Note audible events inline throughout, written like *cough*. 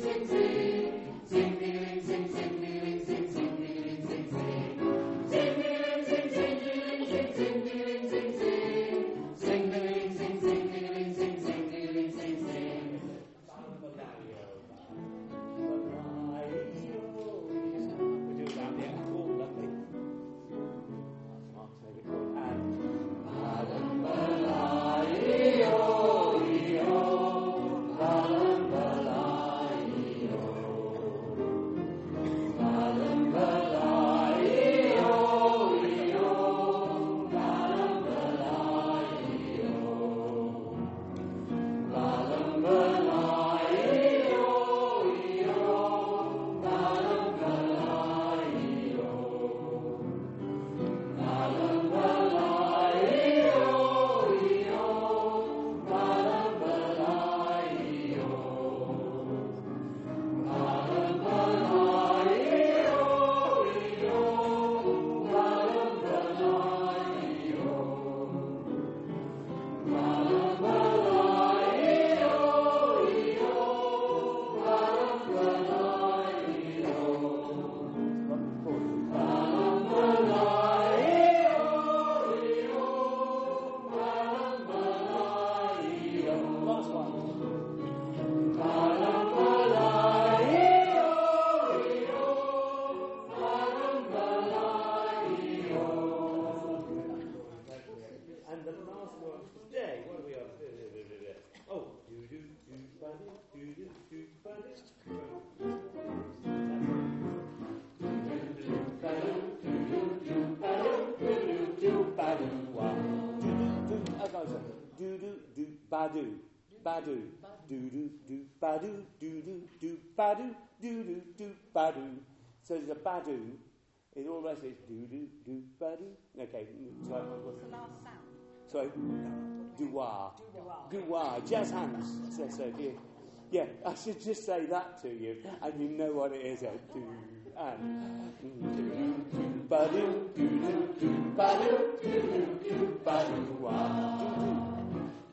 sing, sing, sing. Badu, badu, do do do, badu, do do do, badu, do do do, badu. So there's a badu. It all rest is do do do, badu. Okay, sorry, what's the last sound? Sorry, dua, dua, jazz hands. So, so yeah, yeah. I should just say that to you, and you know what it is. Eh? Do and do do, badu, do ba do do do do ba do do do do ba do wa do do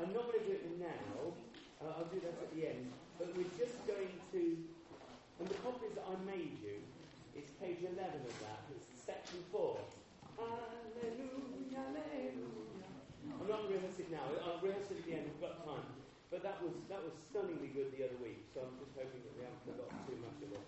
I'm not going to do it now. Uh, I'll do that at the end. But we're just going to, and the copies that I made you, it's page 11 of that. It's section 4. Hallelujah, hallelujah. I'm not rehearse it now. I'll rehearse it at the end. We've got time. But that was that was stunningly good the other week. So I'm just hoping that we haven't forgotten too much of it.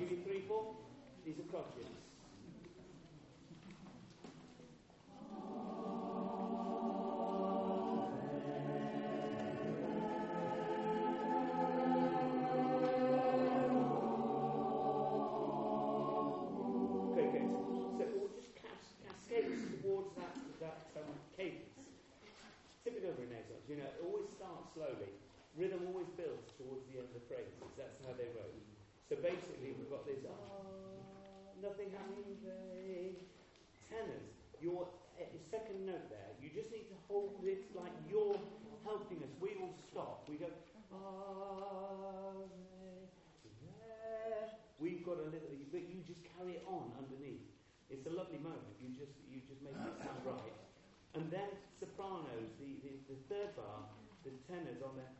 Give you three, four. These are crotchets. Um, cadence. Typical Renaissance, you know, it always starts slowly. Rhythm always builds towards the end of the phrases. That's how they wrote. So basically, we've ah, nothing happening. Tenors, your uh, second note there, you just need to hold it like you're helping us. We all stop. We go, ah. We've got a little, but you just carry it on underneath. It's a lovely moment. You just, you just make it sound right. And then sopranos, the, the, the third bar, the tenors on there.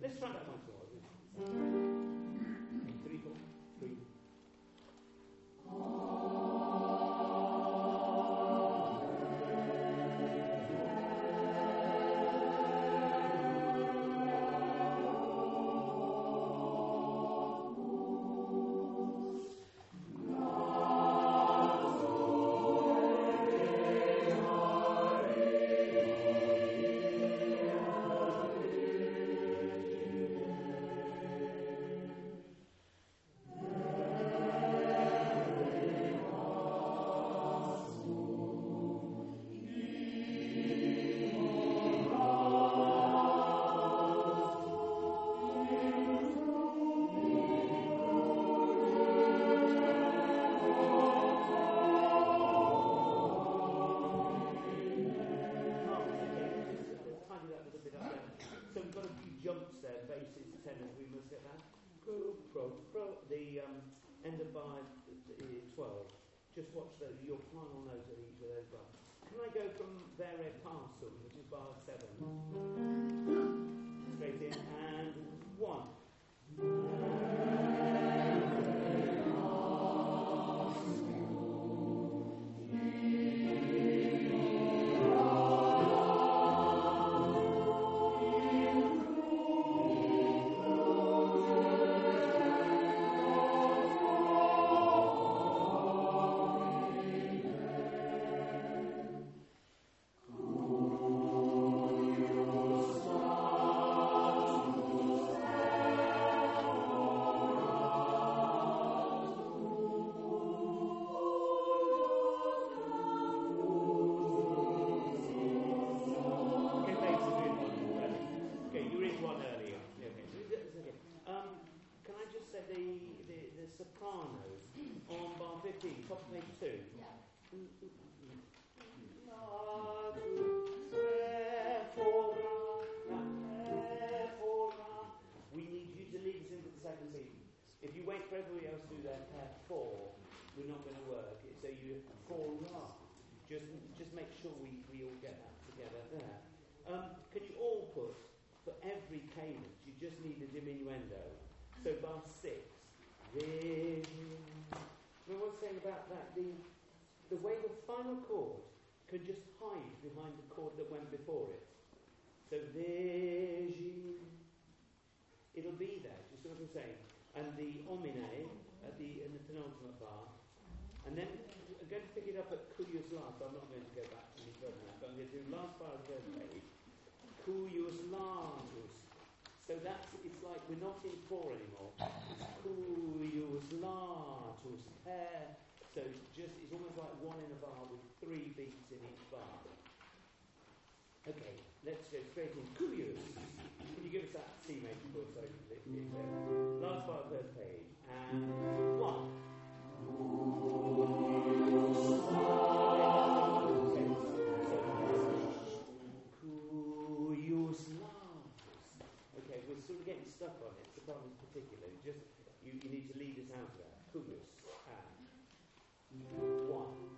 Let's try that once more. make sure we, we all get that together there. Um, can you all put, for every cadence, you just need a diminuendo. So bar six, vision. Remember what I was saying about that? The, the way the final chord can just hide behind the chord that went before it. So vision. It'll be there, just what I'm same. And the omine at the, in the penultimate bar. And then I'm going to pick it up at Kuyus last. I'm not going to go back any further now, but I'm going to do last paragraph page. Kuyus largus. So that's, it's like we're not in four anymore. It's Kuyus So it's just, it's almost like one in a bar with three beats in each bar. Okay, let's go straight in. Curious. Can you give us that C major chord so Last part of the page. And. we're sort of getting stuck on it. The problem is particular. Just you, you need to lead us out of that. Kumus one.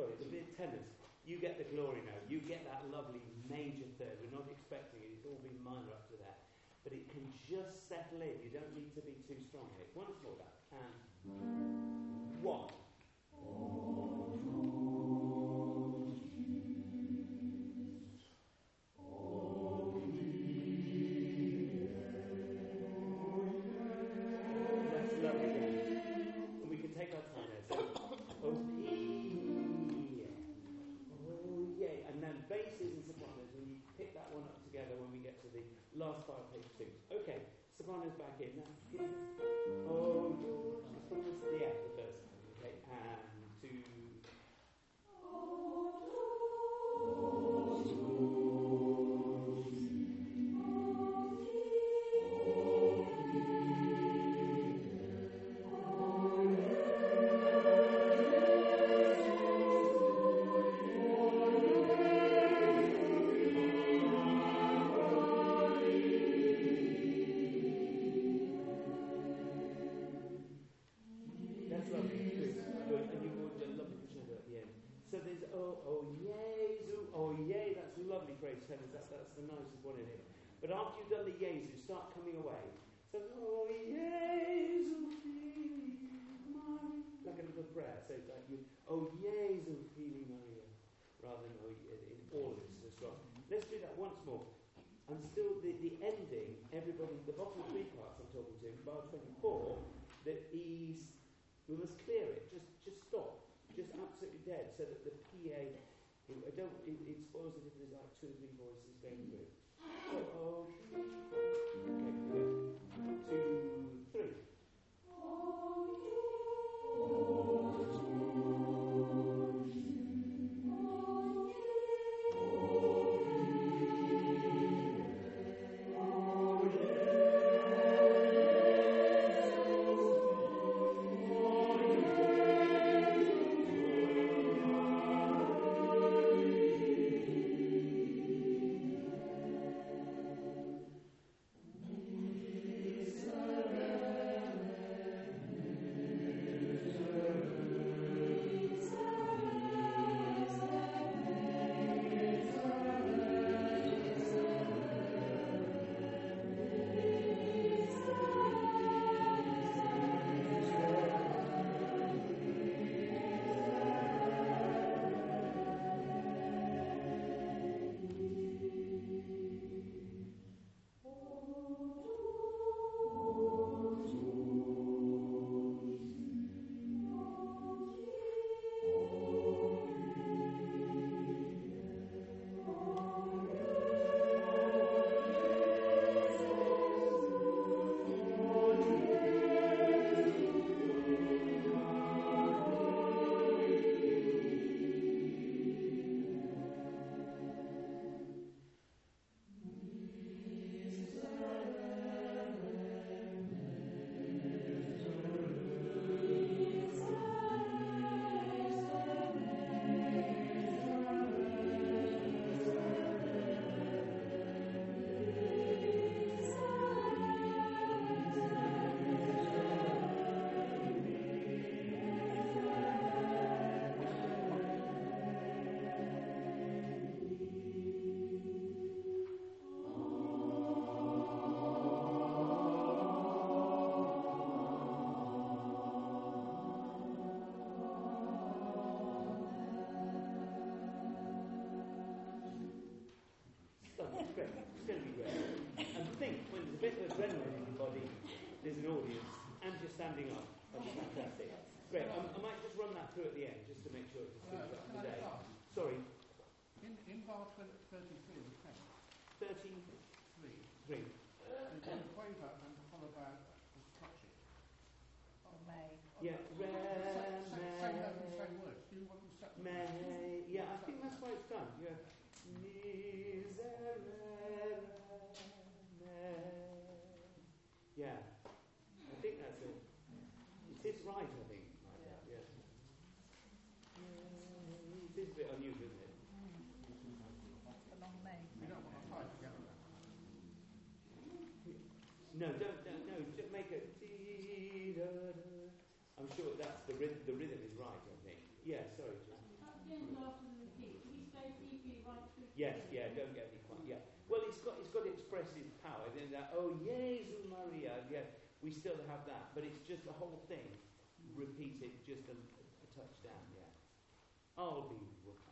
sorry, the bit tenants, you get the glory now. You get that lovely major third. We're not expecting it. It's all been minor up to that. But it can just settle in. You don't need to be too strong here. it. Once more, that. And one. Oh. supposedly these are two big voices. It's going to be rare. And think, when there's a bit of adrenaline in your body, there's an audience, and you're standing up. That'd be fantastic. Great. I, I might just run that through at the end, just to make sure it's uh, up. Sorry. In, in bar 33, Yes. Yeah. Don't get me quite. Yeah. Well, it's got it's got to express its power. Then that. Oh, Jesus Maria. Yeah. We still have that, but it's just the whole thing. repeated just a, a touchdown. Yeah. I'll be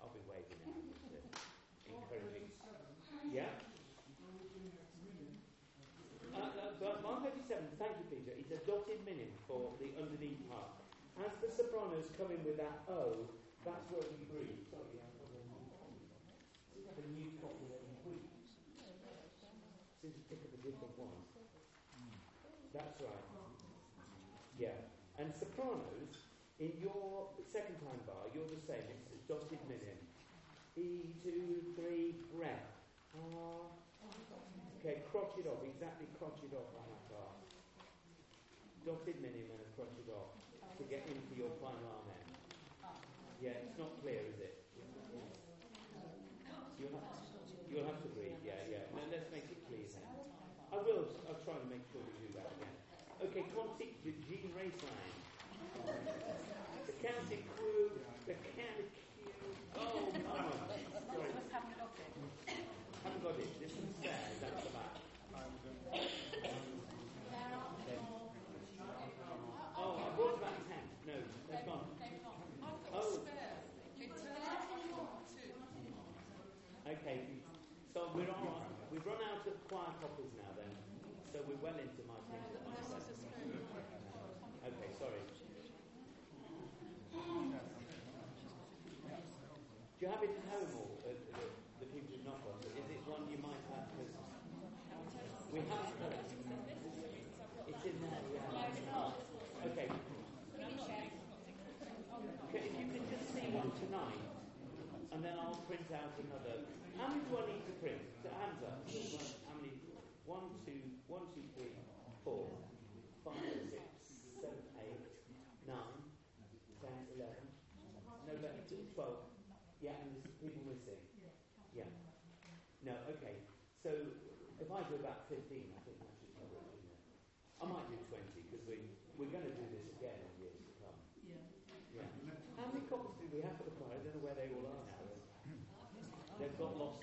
I'll be waving just, uh, Encouraging. Yeah. Uh, uh, but 137, thank you, Peter. It's a dotted minim for the underneath part. As the sopranos come in with that O, that's where we breathe. Sorry, I have a new copy that we breathe. Up a different one. That's right. Yeah. And sopranos, in your second time bar, you're the same. It's dotted minim. E, two, three, breath. Ah. Okay, crotchet off, exactly crotchet off on that bar. Dotted minim and a crotchet off to get into your final amen. Yeah, it's not clear, is it? You'll have, you'll have to breathe, yeah, yeah. No, let's make it clear then. I will, And make sure we do that again. Okay, Cantique Jean Racine. The County Crew, the County Crew. Oh, mama. Sorry, Just haven't got it. haven't got it. This one's there, that's the back. Oh, I brought about ten. No, they've gone. Oh. Okay, so we're on. We've run out of choir copies now. So we're well into my. Okay, sorry. Do you have it at home or uh, the, the people who've not got it? Is it one you might have? 'Cause we have it. It's in there, yeah. Okay. Okay, if you can just see one tonight, and then I'll print out another. How many do I 1, 2, 3, 4, 5, 6, 7, 8, 9, 10, 11, November 12. Yeah, and there's people missing. Yeah. No, okay. So if I do about 15, I think that should cover it. I might do 20 because we, we're going to do this again in years to come. Yeah. yeah. How many copies do we have for the choir? I don't know where they all are now. They've got lost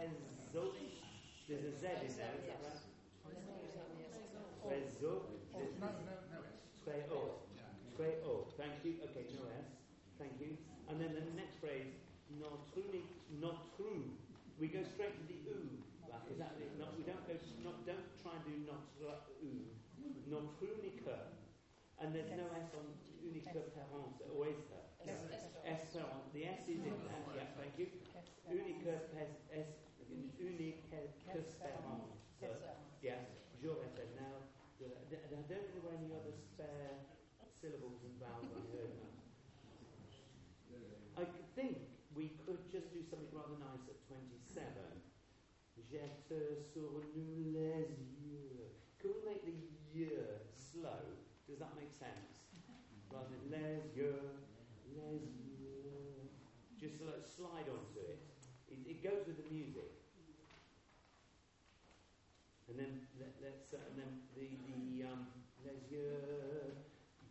trésor. There's a Z in there, is that right? Oh, no, no, no. O. Thank you. Okay, no S. Thank you. And then the next phrase, not true, not true. We go straight to the. Like, is that we don't go, not, don't try and do not oo. Not. And there's no S on perance, or is there? Yes. S perance. The S is in there. Yeah, thank you. Unica S, unica perance. Yeah, now. I don't know if there were any other spare syllables and vowels I heard now. I think we could just do something rather nice at 27. Jette sur nous les yeux. Could we make the year slow? Does that make sense? Rather than les yeux, les yeux. Just like slide onto it. It, it goes with the music. And then let, let's uh, and then the the um, les yeux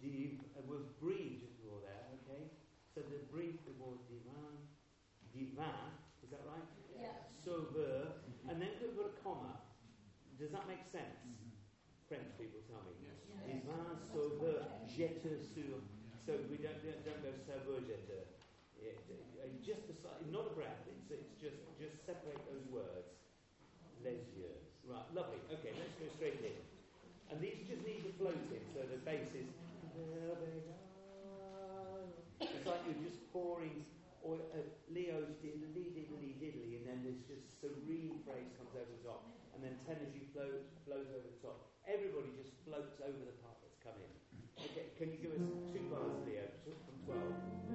div uh, was breathe just before there, okay? So the breathe before divin, divin, is that right? Yeah. Sauveur, and then we put a comma. Does that make sense? French people tell me. Yes. Divin sauveur, jette sur. So we don't don't, don't go sauveur jette. It, uh, just a slight, not a breath. It's, it's just just separate those words. Les yeux. Right, lovely. Okay, let's go straight in. And these just need to float in, so the bass is. It's like you're just pouring or uh, Leo's diddly diddly diddly, and then this just serene phrase comes over the top, and then tenor you flow, flows over the top. Everybody just floats over the part that's come in. Okay, can you give us two bars, Leo, from 12?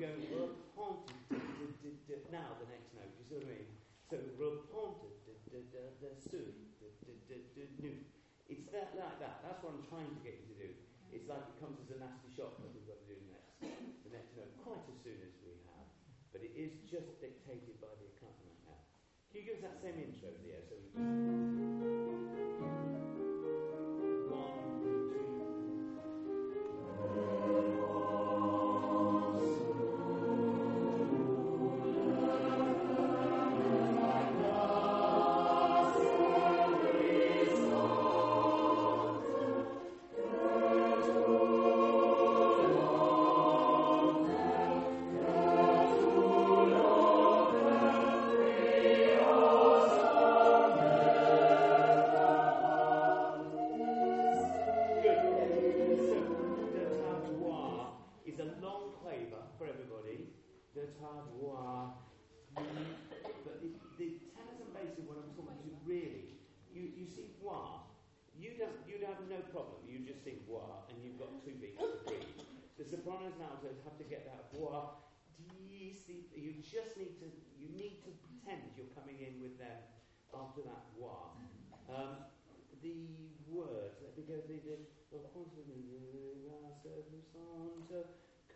Now the next note, you see what I mean? So nu. It's that like that. That's what I'm trying to get you to do. It's like it comes as a nasty shock that we've got to do next. The next note, quite as soon as we have. But it is just dictated by the accompaniment now. Can you give us that same intro, Leo? So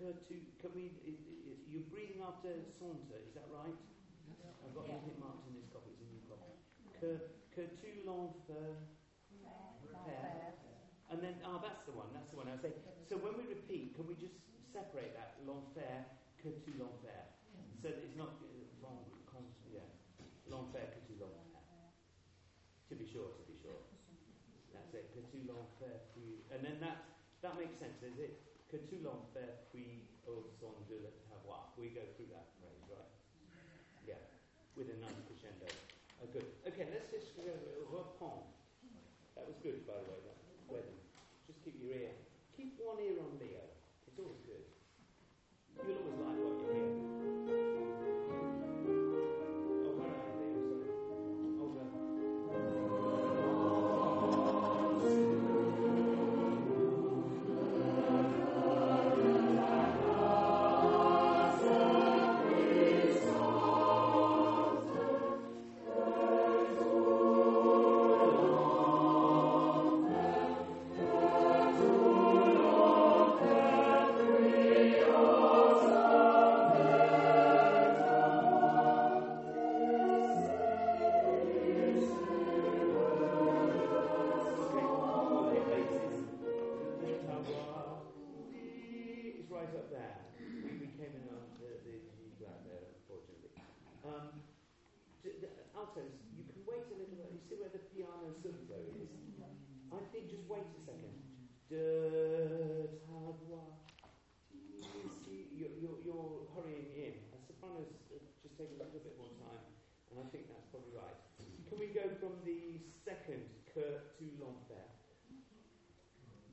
Can we? You're breathing after saunter. Is that right? I've got Yeah. anything marked in this copy. It's a new copy. Que, que tu l'enfer. Fair. And then, oh, that's the one, that's the one I was saying. So when we repeat, can we just separate that l'enfer, que tu l'enfer? So that it's not, uh, long, con, yeah, l'enfer, que tu l'enfer. To be sure, to be sure. That's it, que tu l'enfer, puis, and then that, that makes sense, is it? Que tu l'enfer, puis au son de le savoir. We go through that phrase, right? Yeah, with a nice crescendo. Oh, good. Okay, let's just reprendre. That was good, by the way. Just keep your ear. Keep one ear on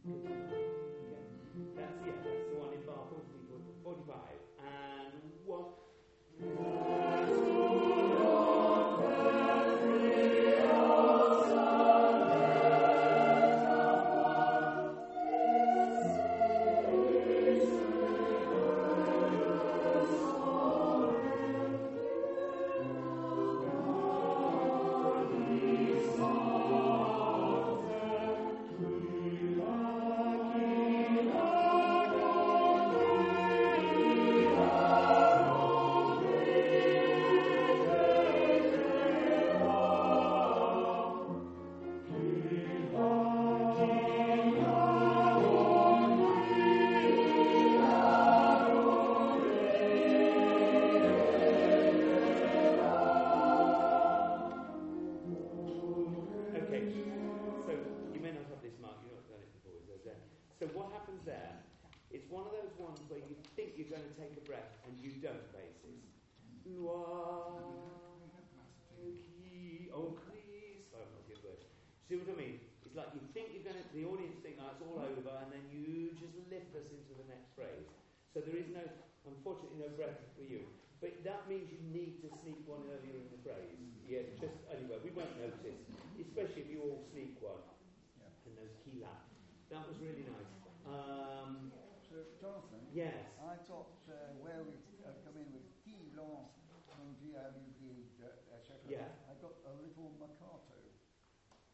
Yeah. Sneak one. And those key lap. That was really nice. Um, So, Jonathan, yes. I thought uh, where we uh, come in with qui lance from etc. Yeah. I got a little marcato.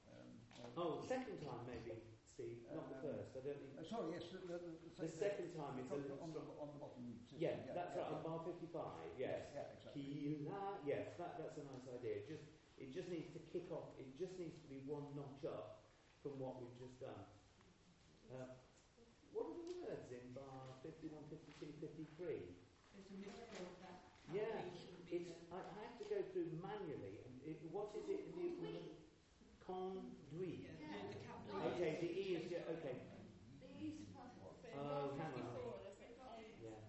Um, uh, Oh, second time maybe, Steve, not the Um, first. I don't think. uh, sorry, yes, the, the, The second time is on, the, on the bottom. system, Yeah, that's yeah, right. On yeah. bar fifty-five. Yes. Yeah, exactly. Kila, yes, that, that's a nice idea. Just, it just needs to kick off. It just needs to be one notch up from what we've just done. Uh, what are the words in bar 51, 52, 53? Yeah, it's, I, I have to go through manually. And it, what is it in the equivalent? Conduit. Okay, the E is, yeah, okay. Oh, hang on. Yeah.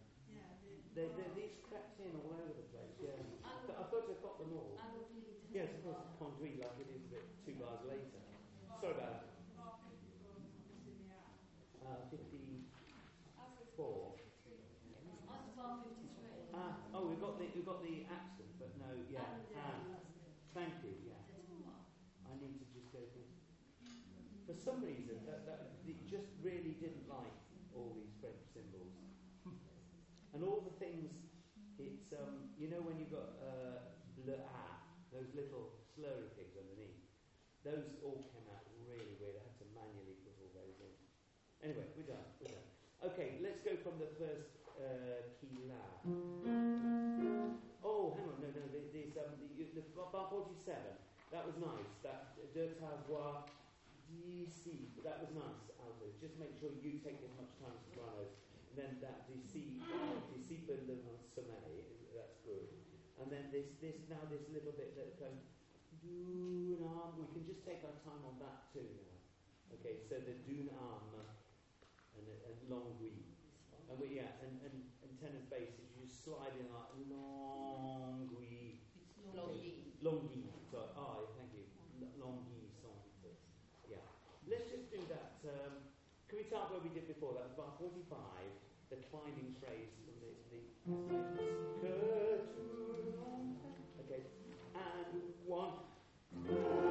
They, they, these crept in all over the place, yeah. I, th- I thought I got them all. Yes, of course, conduit like it is a bit two bars later. Sorry about that. Uh, 54. Ah, oh, we've got the, we've got the accent, but no, yeah. Ah, thank you, yeah. I need to just go through. For some reason, that, that, it just really didn't like all these French symbols. *laughs* And all the things, it, these, um, you know, when you've got uh, le a, those little slurry things underneath, those all came out really weird. I had to manually put all those in. Anyway, we're done. We're done. Okay, let's go from the first uh, key la. Oh, hang on, no, no, the, the, um, the, the, bar 47, that was nice. That de ta voix d'ici, that was nice, altos. Just make sure you take as much time as sopranos. And then that d'ici, d'ici de sommeil, that's good. And then this, this, now this little bit that dune arm, we can just take our time on that too now. Okay, so the dune arm and, and long oui. And we, yeah, and, and, and tenors bass is you slide in like long oui. Longy. Longy. So, ah, thank you. L- Longy song. Yeah. Let's just do that. Um, can we start where we did before? That was bar 45, the climbing phrase from the. the okay. And one.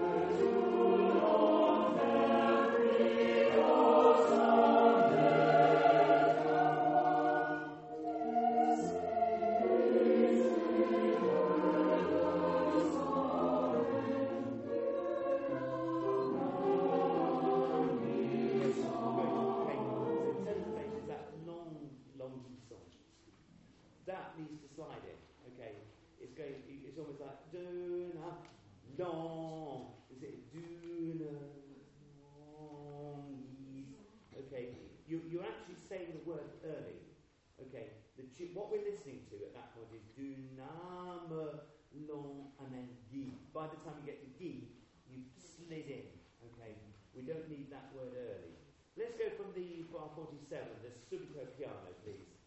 And. By the time you get to gi, you've slid in. Okay, we don't need that word early. Let's go from the bar 47, the subito piano, please.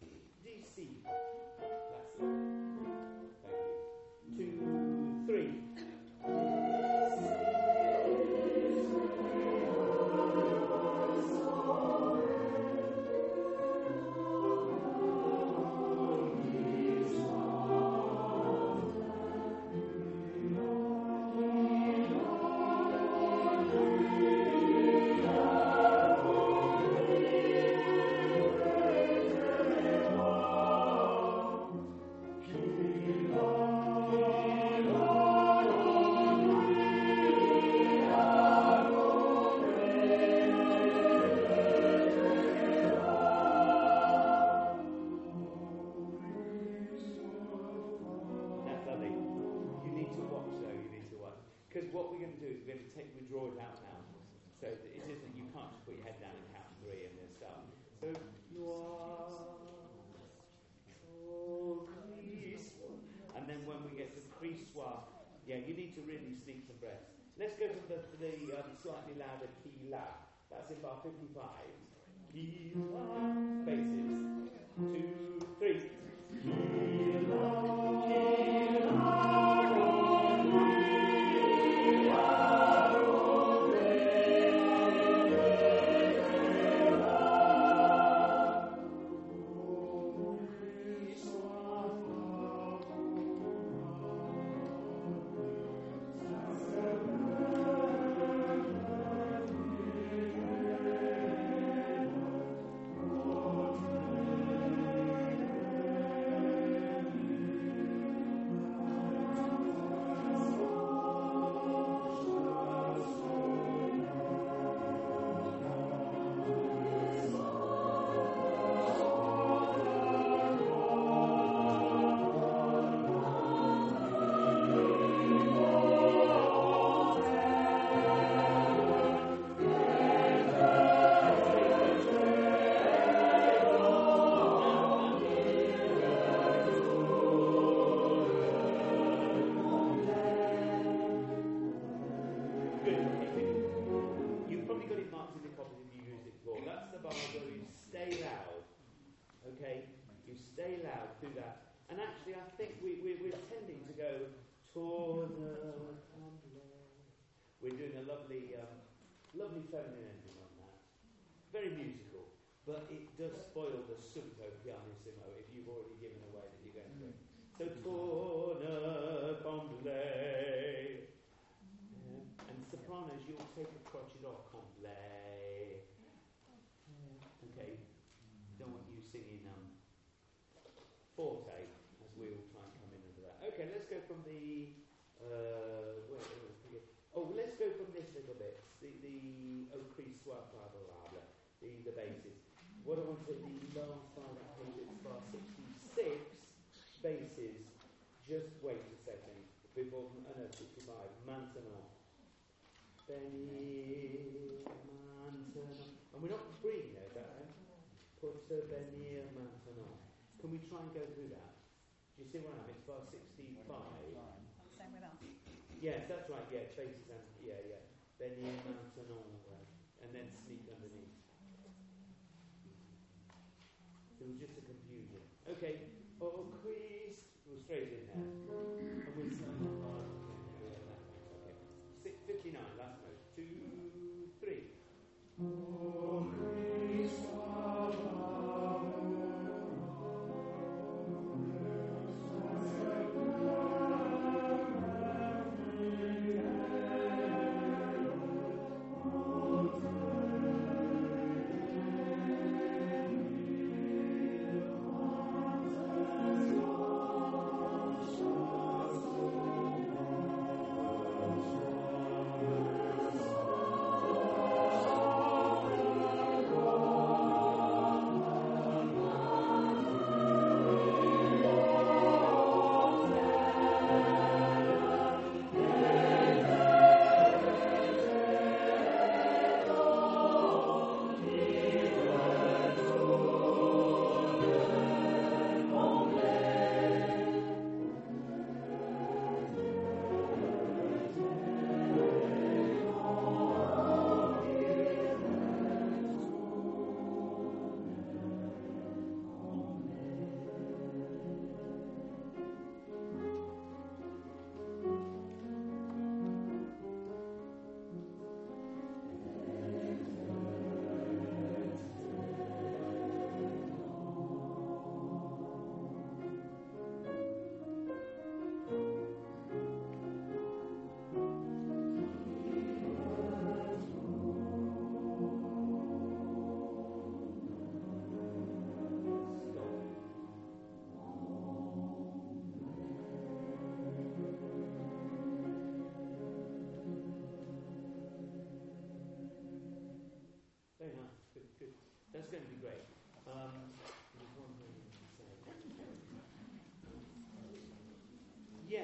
DC. That's it. Now. So that it isn't, you can't just put your head down and count three and then start. So, you are, And then when we get to Christois, yeah, you need to really sneak some breaths. Let's go to the, the um, slightly louder key la. That's in bar 55. Key la, basses. Two, You stay loud through that. And actually, I think we, we, we're tending to go torna We're doing a lovely, um, lovely feminine ending on that. Very musical. But it does spoil the subito pianissimo if you've already given away that you're going to it. So torna condole. Yeah. And sopranos, you'll take a crotchet off Okay. Forte, as we all try and from the. Uh, where, where oh, let's go from this little bit. The the au cri soit blah blah blah. The the basses. What I want to the last line of page bar sixty six basses. Just wait a second before uh, no sixty five. Maintenant. bénir maintenant. And we're not there, is that? Put a benir maintenant. Can we try and go through that? Do you see what I mean? It's bar 65. Same with us. Yes, that's right, yeah, faces and, yeah, yeah. Then Benir maintenant, right. and then sneak underneath. It was just a confusion. Okay,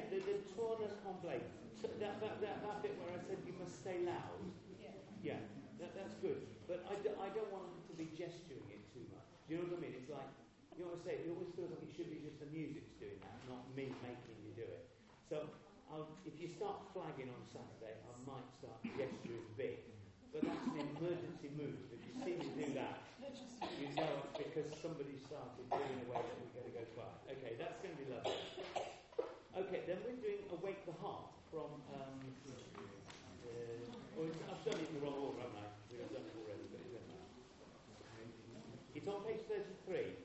Yeah, the, the tournus complex. So that, that, that, that bit where I said you must stay loud. Yeah. Yeah, that, that's good. But I, d- I don't want them to be gesturing it too much. Do you know what I mean? It's like, you know what I say? It always feels like it should be just the music's doing that, not me making you do it. So I'll, if you start flagging on Saturday, I might start gesturing big. But that's an emergency move. If you see me do that, you know it's because somebody started doing away that we're going to go quiet. Okay, that's going to be lovely. Okay, then we're doing Awake the Heart from. Um, uh, oh, I've done it in the wrong order, haven't I? We've done it already, but. It's on page 33.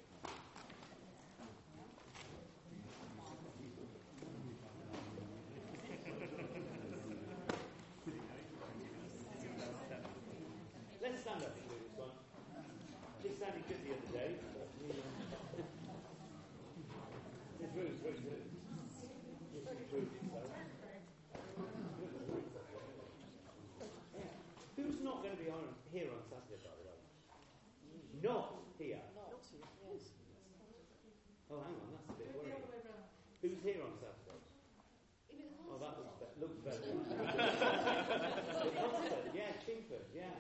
Let's stand up and do this one. This sounded good the other day. but we, um, It's rude, it's rude, rude. Yes, it's rude, so. Yeah. Who's not going to be on, here on Saturday, by the way? Not here. Oh, hang on, that's a bit worrying. Who's here on Saturday? Oh, that looks, be- looks better. the concert, yeah, Chingford, yeah.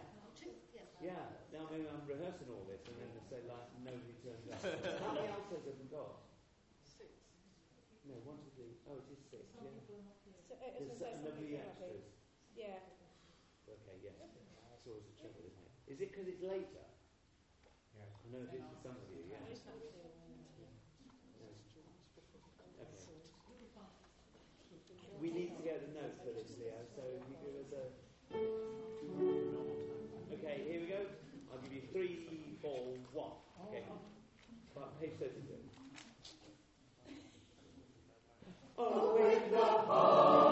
Yeah, maybe I'm rehearsing all this and then they say, like, nobody turns up. *laughs* How many altos have we got? Six. No, one, two, three. Oh, it is six, yeah. So, uh, There's so- so uh, lovely something extras. Yeah. Okay, yes. That's always a trouble, isn't it? Is it because it's later? Yes. I know it is for some page 32. Awake the heart,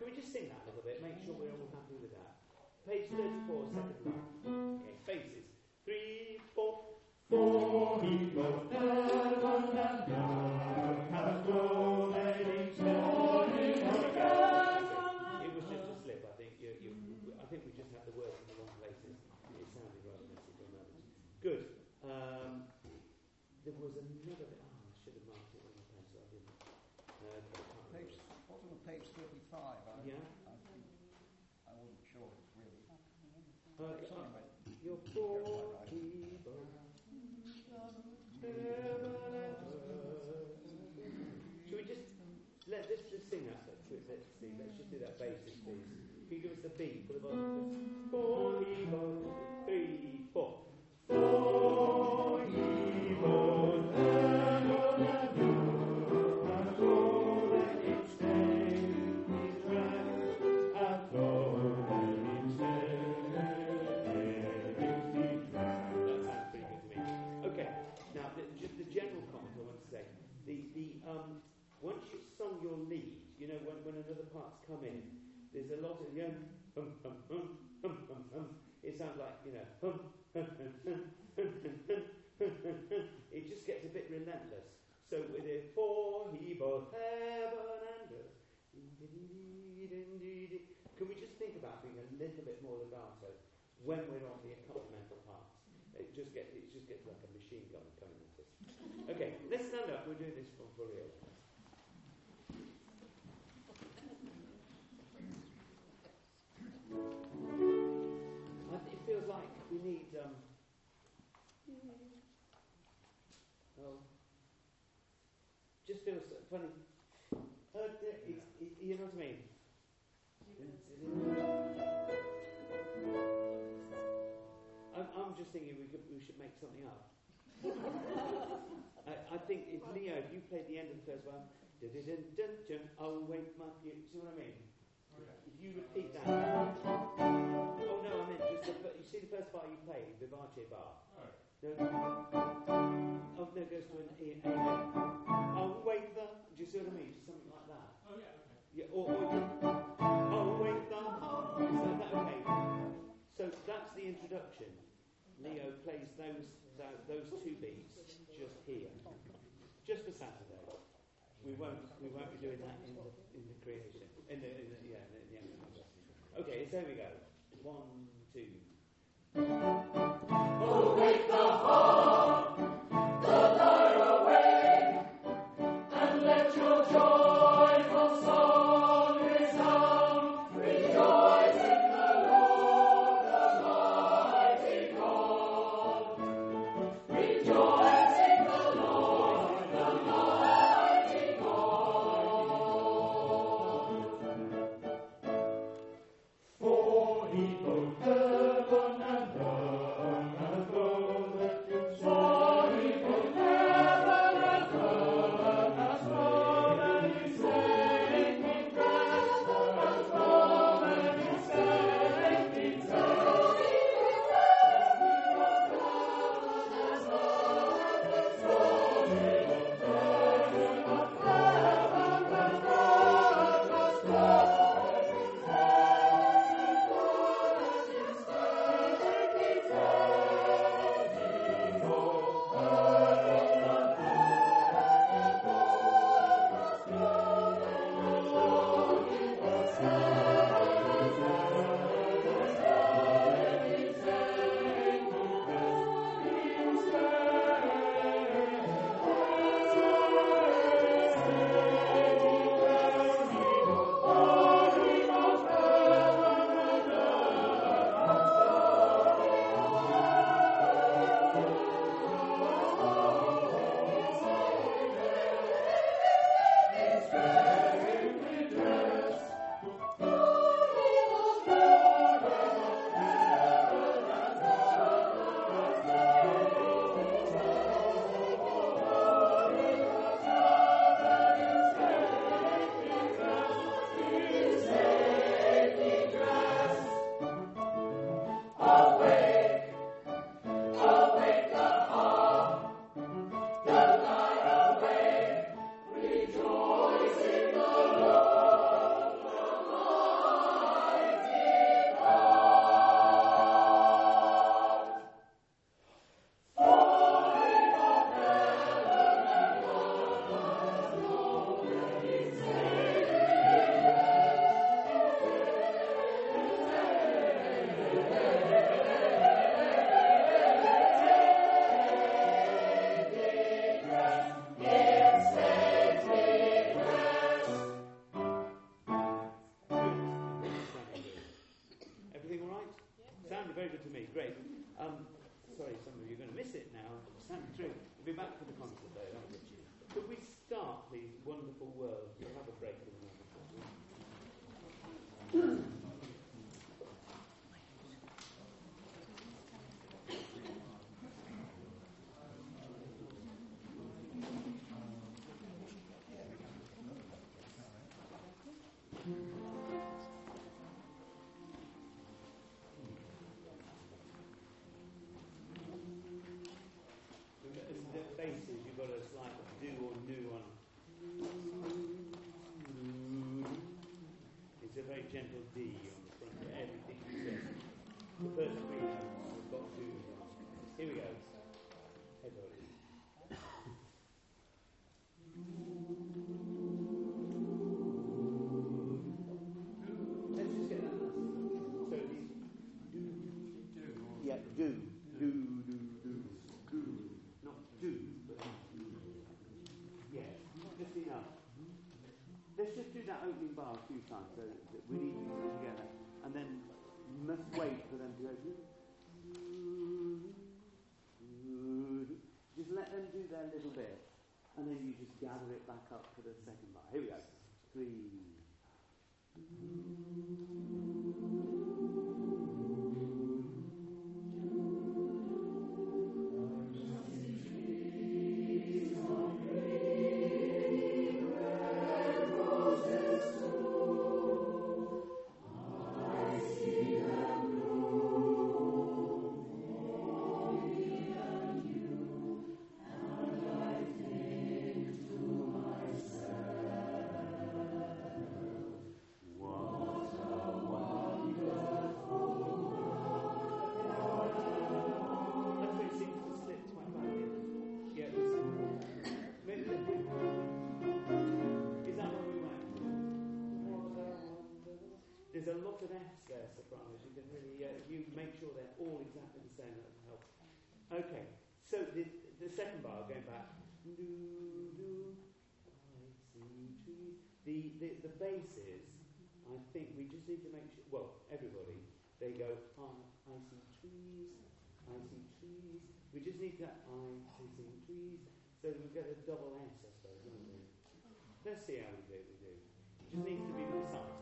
Can we just sing that a little bit? Make sure we're all happy with that. Page 34, second line. Okay, faces. Three, four. For he both heaven and earth hath both made it was just a slip, I think. You, you, I think we just had the words in the wrong places. It sounded rather messy for a moment. Good. Um, there was another bit. Oh, I should have marked it on the pencil. I didn't. Uh, okay, can't remember. Page, bottom of page 35. I, Yeah. I, I wasn't sure, really. Okay, Sorry, uh, mate. your Quite poor people. Heaven and earth. Should we just let let's just sing that let's see. Let's just do that basis, please. Can you give us the beat for the bottom? Four evil, three, four. Four there's a lot of, you know, hum, hum, hum, hum, hum, hum. It sounds like, you know, hum, funny. Uh, it, it, you know what I mean? I'm, I'm just thinking we, could, we should make something up. I, I think if Leo, if you played the end of the first one, dun, dun, dun, dun, oh wait, my, you see what I mean? If you repeat that. Oh no, I meant just the, you see the first bar you played, the Vivace bar. No, it goes to an E, A. Oh wait, the. Do you see what I mean? Something like that. Oh, yeah, okay. Yeah, or, or oh wait, the. Is that okay? So that's the introduction. Leo plays those tho- those two beats just here, just for Saturday. We won't we won't be doing that in the in the creation. In the, in the yeah, in the, yeah. Okay, so there we go. One, Oh, Awake the heart. Few times so we need it together. And then you must wait for them to go. Just let them do their little bit. And then you just gather it back up for the second bar. Here we go. Three. A lot of F's there, sopranos. You can really, uh, you make sure they're all exactly the same, that. Okay, so the, the second bar, going back. The, the, the basses, I think we just need to make sure, well, everybody, they go, I, I see trees, I see trees. We just need that I see trees. So we get a double S, I suppose, don't we? Let's see how we do. We do. It just needs to be precise,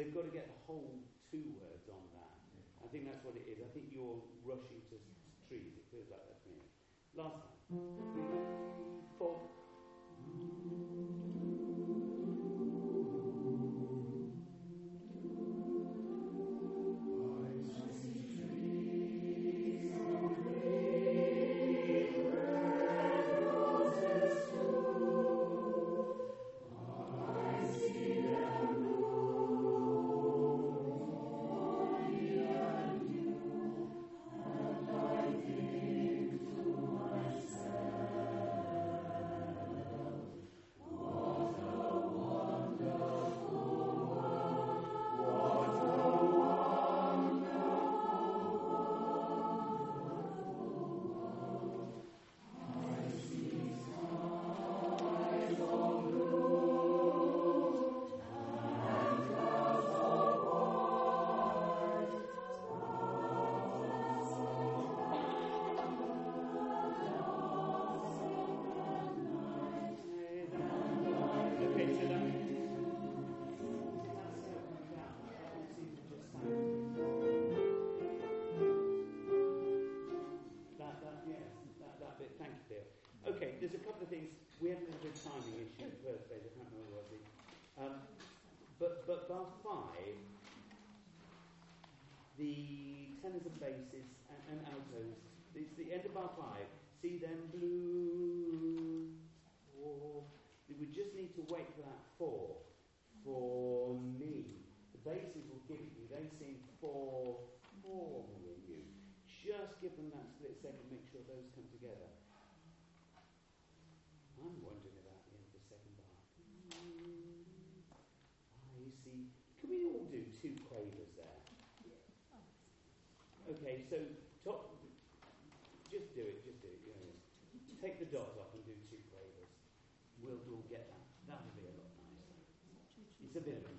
They've got to get the whole two words on that. I think that's what it is. I think you're rushing to trees. It feels like that to me. Last time. Three, four. We had a little bit of timing issue first I can't remember what it was. Um, but, but bar five, the tenors and basses and, and altos, it's the end of bar five. See them blue, four. We just need to wait for that four. For me, the basses will give you. They seem four, four you. Just give them that split second, make sure those come together. I'm wondering about the end of the second bar. I see. Can we all do two quavers there. Okay, so top, just do it, just do it. You know, take the dot off and do two quavers. We'll, we'll get that. That'll be a lot nicer. It's a bit of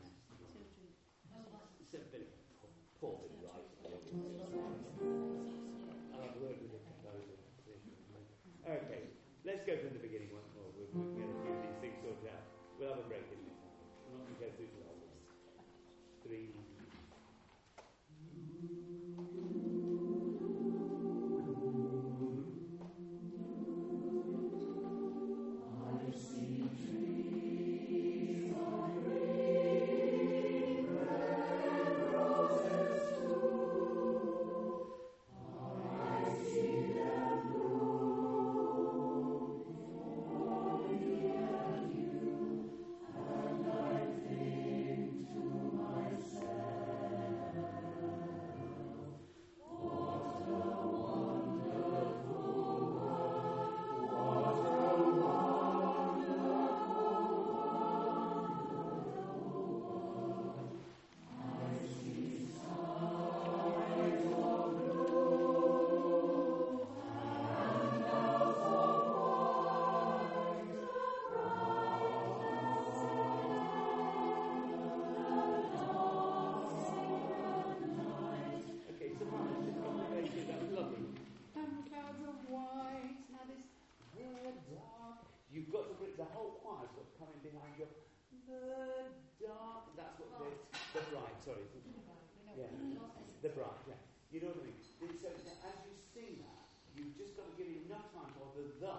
The bright. Yeah. You know what I mean. So as you sing that, you've just got to give it enough time for the the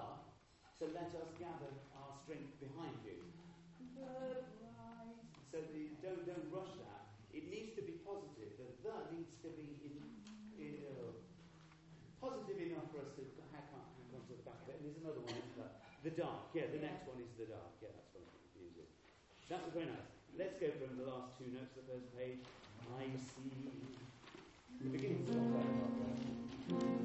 to let us gather our strength behind you. The. So the, don't don't rush that. It needs to be positive. The the needs to be in, in, uh, positive enough for us to hack on, to the back of it. And there's another one, there? The dark. Yeah, the next one is the dark. Yeah, that's what I'm confusing. That was very nice. Let's go from the last two notes of the first page. I see. The beginning's not quite right there. Change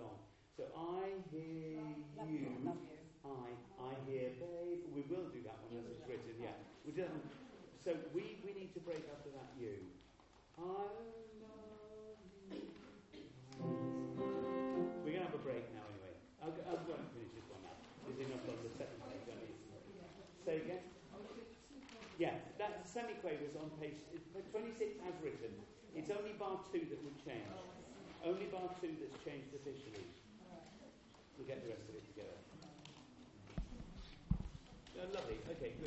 long. So I hear you. I I hear babe. We will do that one as it's written. Yeah, we do. So we we need to break up after that you. I love you. We're going to have a break now anyway. I'll, go- I'll go and finish this one now. There's enough on the second page. need Say again? Yeah, that semiquaver is on page uh, 26 as written. It's only bar 2 that would change. Only bar 2 that's changed officially. We'll get the rest of it together. Oh, lovely. Okay, good.